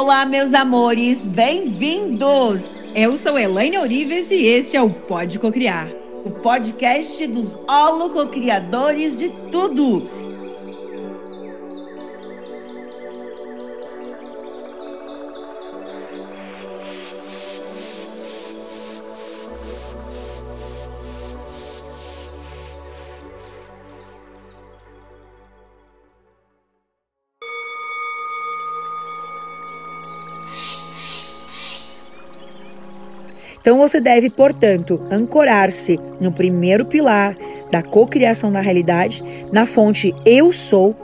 Olá, meus amores, bem-vindos! Eu sou Elaine Orives e este é o Pode Cocriar o podcast dos holococriadores de tudo Então você deve, portanto, ancorar-se no primeiro pilar da cocriação da realidade, na fonte eu sou,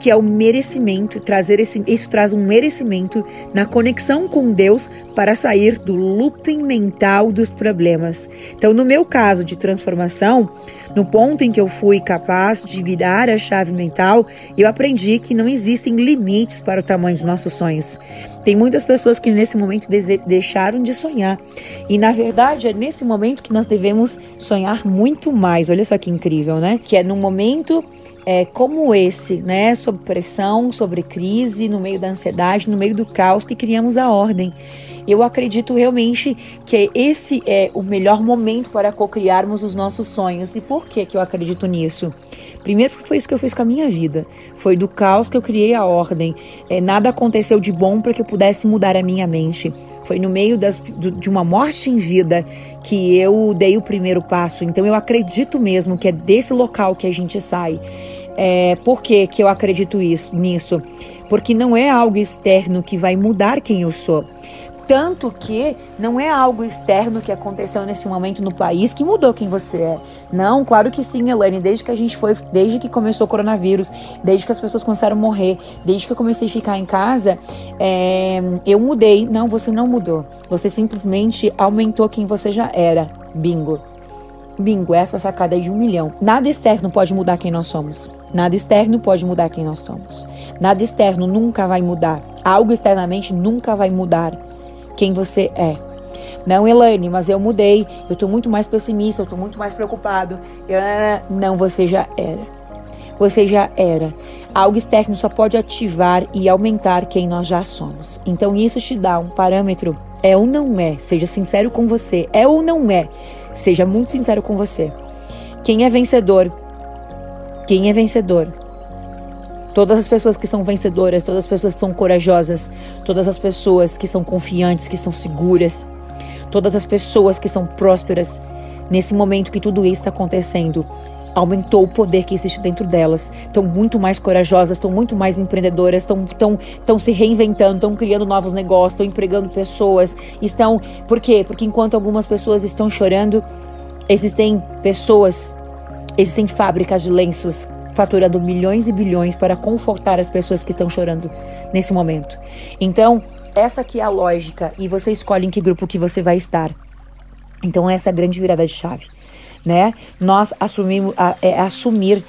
que é o merecimento, trazer esse, isso traz um merecimento na conexão com Deus para sair do looping mental dos problemas. Então, no meu caso de transformação, no ponto em que eu fui capaz de virar a chave mental, eu aprendi que não existem limites para o tamanho dos nossos sonhos. Tem muitas pessoas que nesse momento deixaram de sonhar. E na verdade é nesse momento que nós devemos sonhar muito mais. Olha só que incrível, né? Que é num momento é, como esse, né? Sob pressão, sobre crise, no meio da ansiedade, no meio do caos, que criamos a ordem. Eu acredito realmente que esse é o melhor momento para cocriarmos os nossos sonhos. E por que, que eu acredito nisso? Primeiro, foi isso que eu fiz com a minha vida. Foi do caos que eu criei a ordem. É, nada aconteceu de bom para que eu pudesse mudar a minha mente. Foi no meio das, de uma morte em vida que eu dei o primeiro passo. Então, eu acredito mesmo que é desse local que a gente sai. É, por que, que eu acredito isso, nisso? Porque não é algo externo que vai mudar quem eu sou. Tanto que não é algo externo que aconteceu nesse momento no país que mudou quem você é. Não, claro que sim, Elaine. Desde que a gente foi, desde que começou o coronavírus, desde que as pessoas começaram a morrer, desde que eu comecei a ficar em casa, é, eu mudei. Não, você não mudou. Você simplesmente aumentou quem você já era. Bingo. Bingo, essa sacada é de um milhão. Nada externo pode mudar quem nós somos. Nada externo pode mudar quem nós somos. Nada externo nunca vai mudar. Algo externamente nunca vai mudar quem você é. Não, Elaine, mas eu mudei, eu tô muito mais pessimista, eu tô muito mais preocupado. Eu, não, você já era. Você já era. Algo externo só pode ativar e aumentar quem nós já somos. Então isso te dá um parâmetro. É ou não é? Seja sincero com você. É ou não é? Seja muito sincero com você. Quem é vencedor? Quem é vencedor? Todas as pessoas que são vencedoras, todas as pessoas que são corajosas, todas as pessoas que são confiantes, que são seguras, todas as pessoas que são prósperas, nesse momento que tudo isso está acontecendo, aumentou o poder que existe dentro delas. Estão muito mais corajosas, estão muito mais empreendedoras, estão, estão, estão se reinventando, estão criando novos negócios, estão empregando pessoas. Estão. Por quê? Porque enquanto algumas pessoas estão chorando, existem pessoas, existem fábricas de lenços faturando milhões e bilhões para confortar as pessoas que estão chorando nesse momento. Então, essa aqui é a lógica e você escolhe em que grupo que você vai estar. Então, essa é a grande virada de chave, né? Nós assumimos é, assumir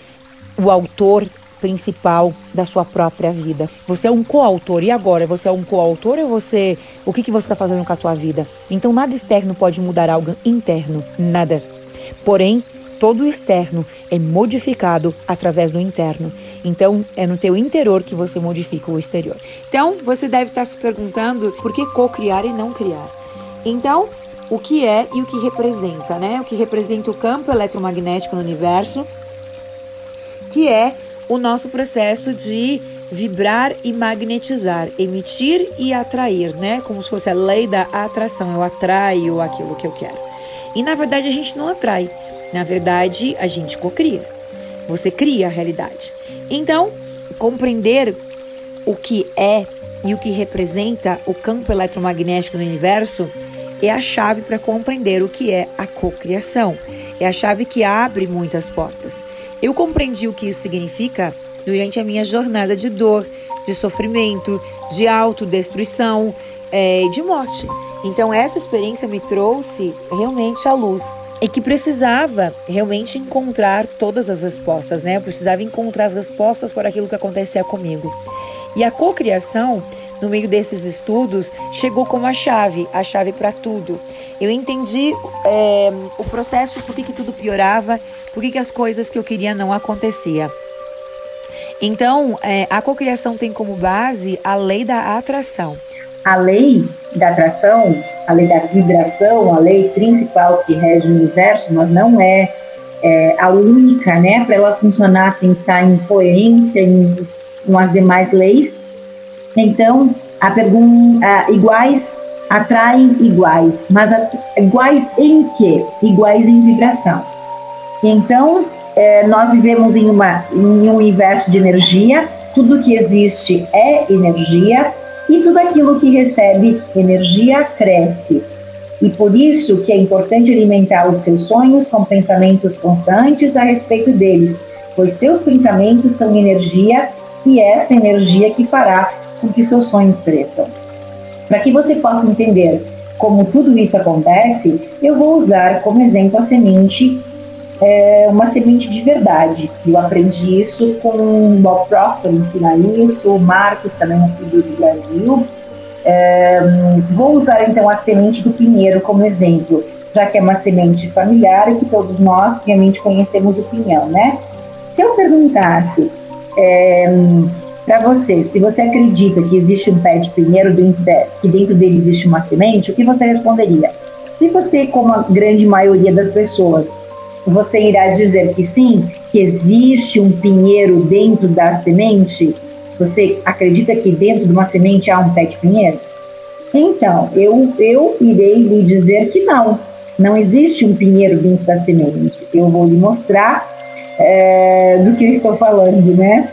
o autor principal da sua própria vida. Você é um coautor. E agora? Você é um coautor ou você. O que, que você está fazendo com a tua vida? Então, nada externo pode mudar algo interno. Nada. Porém, todo o externo é modificado através do interno. Então, é no teu interior que você modifica o exterior. Então, você deve estar se perguntando por que co-criar e não criar. Então, o que é e o que representa, né? O que representa o campo eletromagnético no universo, que é o nosso processo de vibrar e magnetizar, emitir e atrair, né? Como se fosse a lei da atração. Eu atraio aquilo que eu quero. E na verdade a gente não atrai. Na verdade, a gente cocria. Você cria a realidade. Então, compreender o que é e o que representa o campo eletromagnético no universo é a chave para compreender o que é a cocriação. É a chave que abre muitas portas. Eu compreendi o que isso significa durante a minha jornada de dor, de sofrimento, de autodestruição, é, de morte. Então, essa experiência me trouxe realmente à luz e que precisava realmente encontrar todas as respostas, né? Eu precisava encontrar as respostas para aquilo que acontecia comigo. E a cocriação, no meio desses estudos, chegou como a chave, a chave para tudo. Eu entendi é, o processo, por que, que tudo piorava, por que, que as coisas que eu queria não aconteciam. Então, é, a cocriação tem como base a lei da atração. A lei da atração, a lei da vibração, a lei principal que rege o universo, mas não é, é a única, né? Para ela funcionar, tem que estar em coerência em, com as demais leis. Então, a pergunta, iguais atraem iguais, mas a, iguais em quê? Iguais em vibração. Então, é, nós vivemos em, uma, em um universo de energia, tudo que existe é energia e tudo aquilo que recebe energia cresce. E por isso que é importante alimentar os seus sonhos com pensamentos constantes a respeito deles, pois seus pensamentos são energia e é essa energia que fará com que seus sonhos cresçam. Para que você possa entender como tudo isso acontece, eu vou usar como exemplo a semente, é, uma semente de verdade. Eu aprendi isso com o Bob Proctor, ensinar isso, o Marcos também aqui do Brasil. É, vou usar então a semente do pinheiro como exemplo, já que é uma semente familiar e que todos nós realmente conhecemos o pinhão, né? Se eu perguntasse é, para você, se você acredita que existe um pé de pinheiro dentro de, que dentro dele existe uma semente, o que você responderia? Se você, como a grande maioria das pessoas, você irá dizer que sim, que existe um pinheiro dentro da semente? Você acredita que dentro de uma semente há um pé de pinheiro? Então, eu, eu irei lhe dizer que não. Não existe um pinheiro dentro da semente. Eu vou lhe mostrar é, do que eu estou falando, né?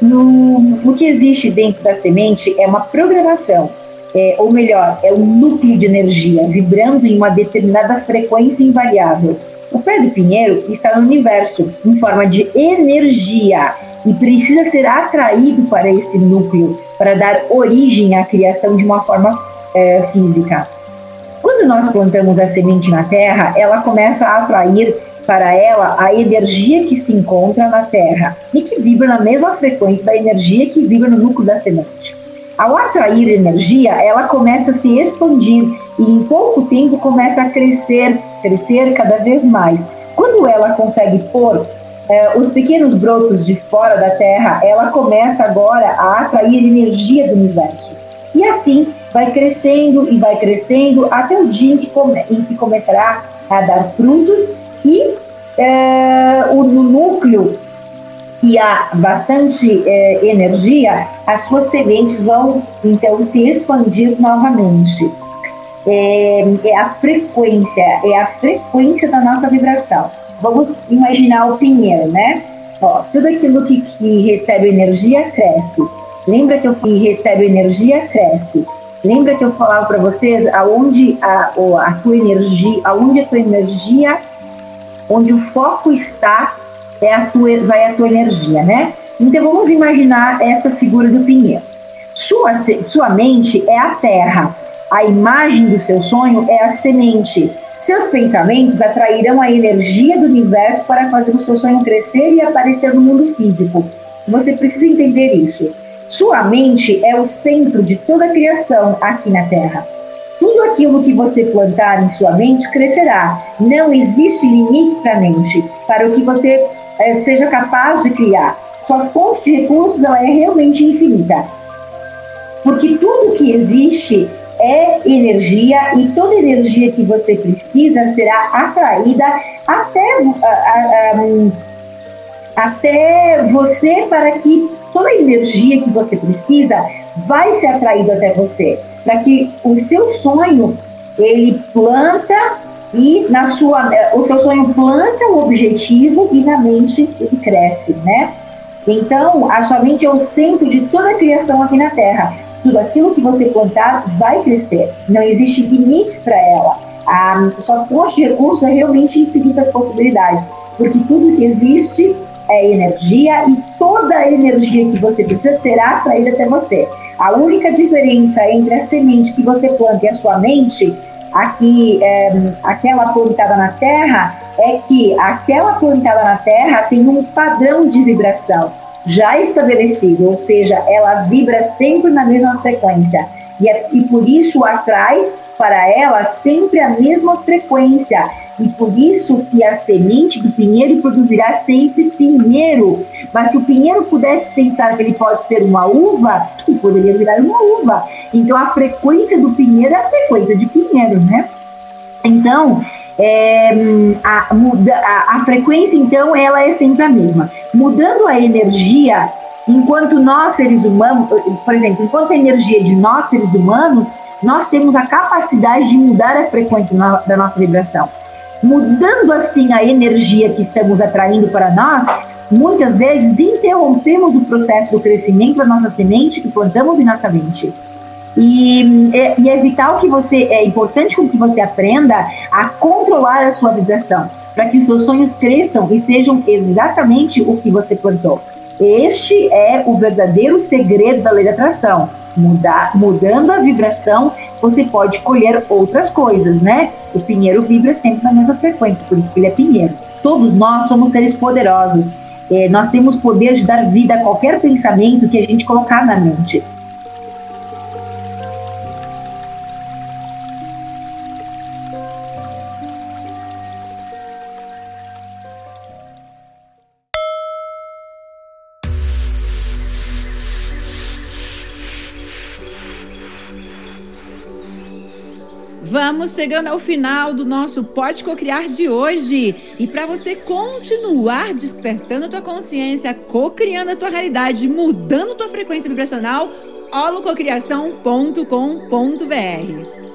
No, o que existe dentro da semente é uma programação, é, ou melhor, é um núcleo de energia vibrando em uma determinada frequência invariável. O de pinheiro está no universo em forma de energia e precisa ser atraído para esse núcleo para dar origem à criação de uma forma é, física. Quando nós plantamos a semente na terra, ela começa a atrair para ela a energia que se encontra na Terra e que vibra na mesma frequência da energia que vibra no núcleo da semente. Ao atrair energia, ela começa a se expandir e em pouco tempo começa a crescer, crescer cada vez mais. Quando ela consegue pôr eh, os pequenos brotos de fora da Terra, ela começa agora a atrair energia do universo. E assim vai crescendo e vai crescendo até o dia em que, come, em que começará a dar frutos e é, o, núcleo que há bastante é, energia, as suas sementes vão então se expandir novamente. É, é, a frequência, é a frequência da nossa vibração. Vamos imaginar o pinheiro, né? Ó, tudo aquilo que, que recebe energia cresce. Lembra que eu que recebe energia cresce. Lembra que eu falava para vocês aonde a, a tua energia, aonde a tua energia onde o foco está, é a tua, vai a tua energia, né? Então vamos imaginar essa figura do pinheiro. Sua, sua mente é a terra, a imagem do seu sonho é a semente. Seus pensamentos atrairão a energia do universo para fazer o seu sonho crescer e aparecer no mundo físico. Você precisa entender isso. Sua mente é o centro de toda a criação aqui na Terra. Tudo aquilo que você plantar em sua mente crescerá. Não existe limite para a mente, para o que você é, seja capaz de criar. Sua fonte de recursos é realmente infinita. Porque tudo que existe é energia e toda energia que você precisa será atraída até, a, até você para que toda energia que você precisa vai ser atraída até você para que o seu sonho ele planta e na sua o seu sonho planta o objetivo e na mente ele cresce, né? Então, a sua mente é o centro de toda a criação aqui na Terra. Tudo aquilo que você plantar vai crescer. Não existe limites para ela. A sua fonte de recursos é realmente infinitas possibilidades, porque tudo que existe é energia e toda a energia que você precisa será atraída até você. A única diferença entre a semente que você planta e a sua mente, aqui, é, aquela plantada na terra, é que aquela plantada na terra tem um padrão de vibração já estabelecido, ou seja, ela vibra sempre na mesma frequência e, é, e por isso atrai para ela sempre a mesma frequência. E por isso que a semente do pinheiro produzirá sempre pinheiro. Mas se o pinheiro pudesse pensar que ele pode ser uma uva, ele poderia virar uma uva. Então a frequência do pinheiro é a frequência de pinheiro, né? Então, é, a, a, a frequência, então, ela é sempre a mesma. Mudando a energia, enquanto nós seres humanos, por exemplo, enquanto a energia de nós seres humanos, nós temos a capacidade de mudar a frequência da nossa vibração. Mudando assim a energia que estamos atraindo para nós, muitas vezes interrompemos o processo do crescimento da nossa semente que plantamos em nossa mente. E, é, e é vital que você, é importante que você aprenda a controlar a sua vibração, para que seus sonhos cresçam e sejam exatamente o que você plantou. Este é o verdadeiro segredo da lei da atração. Mudar, mudando a vibração, você pode colher outras coisas, né? O pinheiro vibra sempre na mesma frequência, por isso que ele é pinheiro. Todos nós somos seres poderosos. É, nós temos poder de dar vida a qualquer pensamento que a gente colocar na mente. Vamos chegando ao final do nosso Pode Cocriar de hoje. E para você continuar despertando a tua consciência, cocriando a tua realidade, mudando tua frequência vibracional, holococriação.com.br.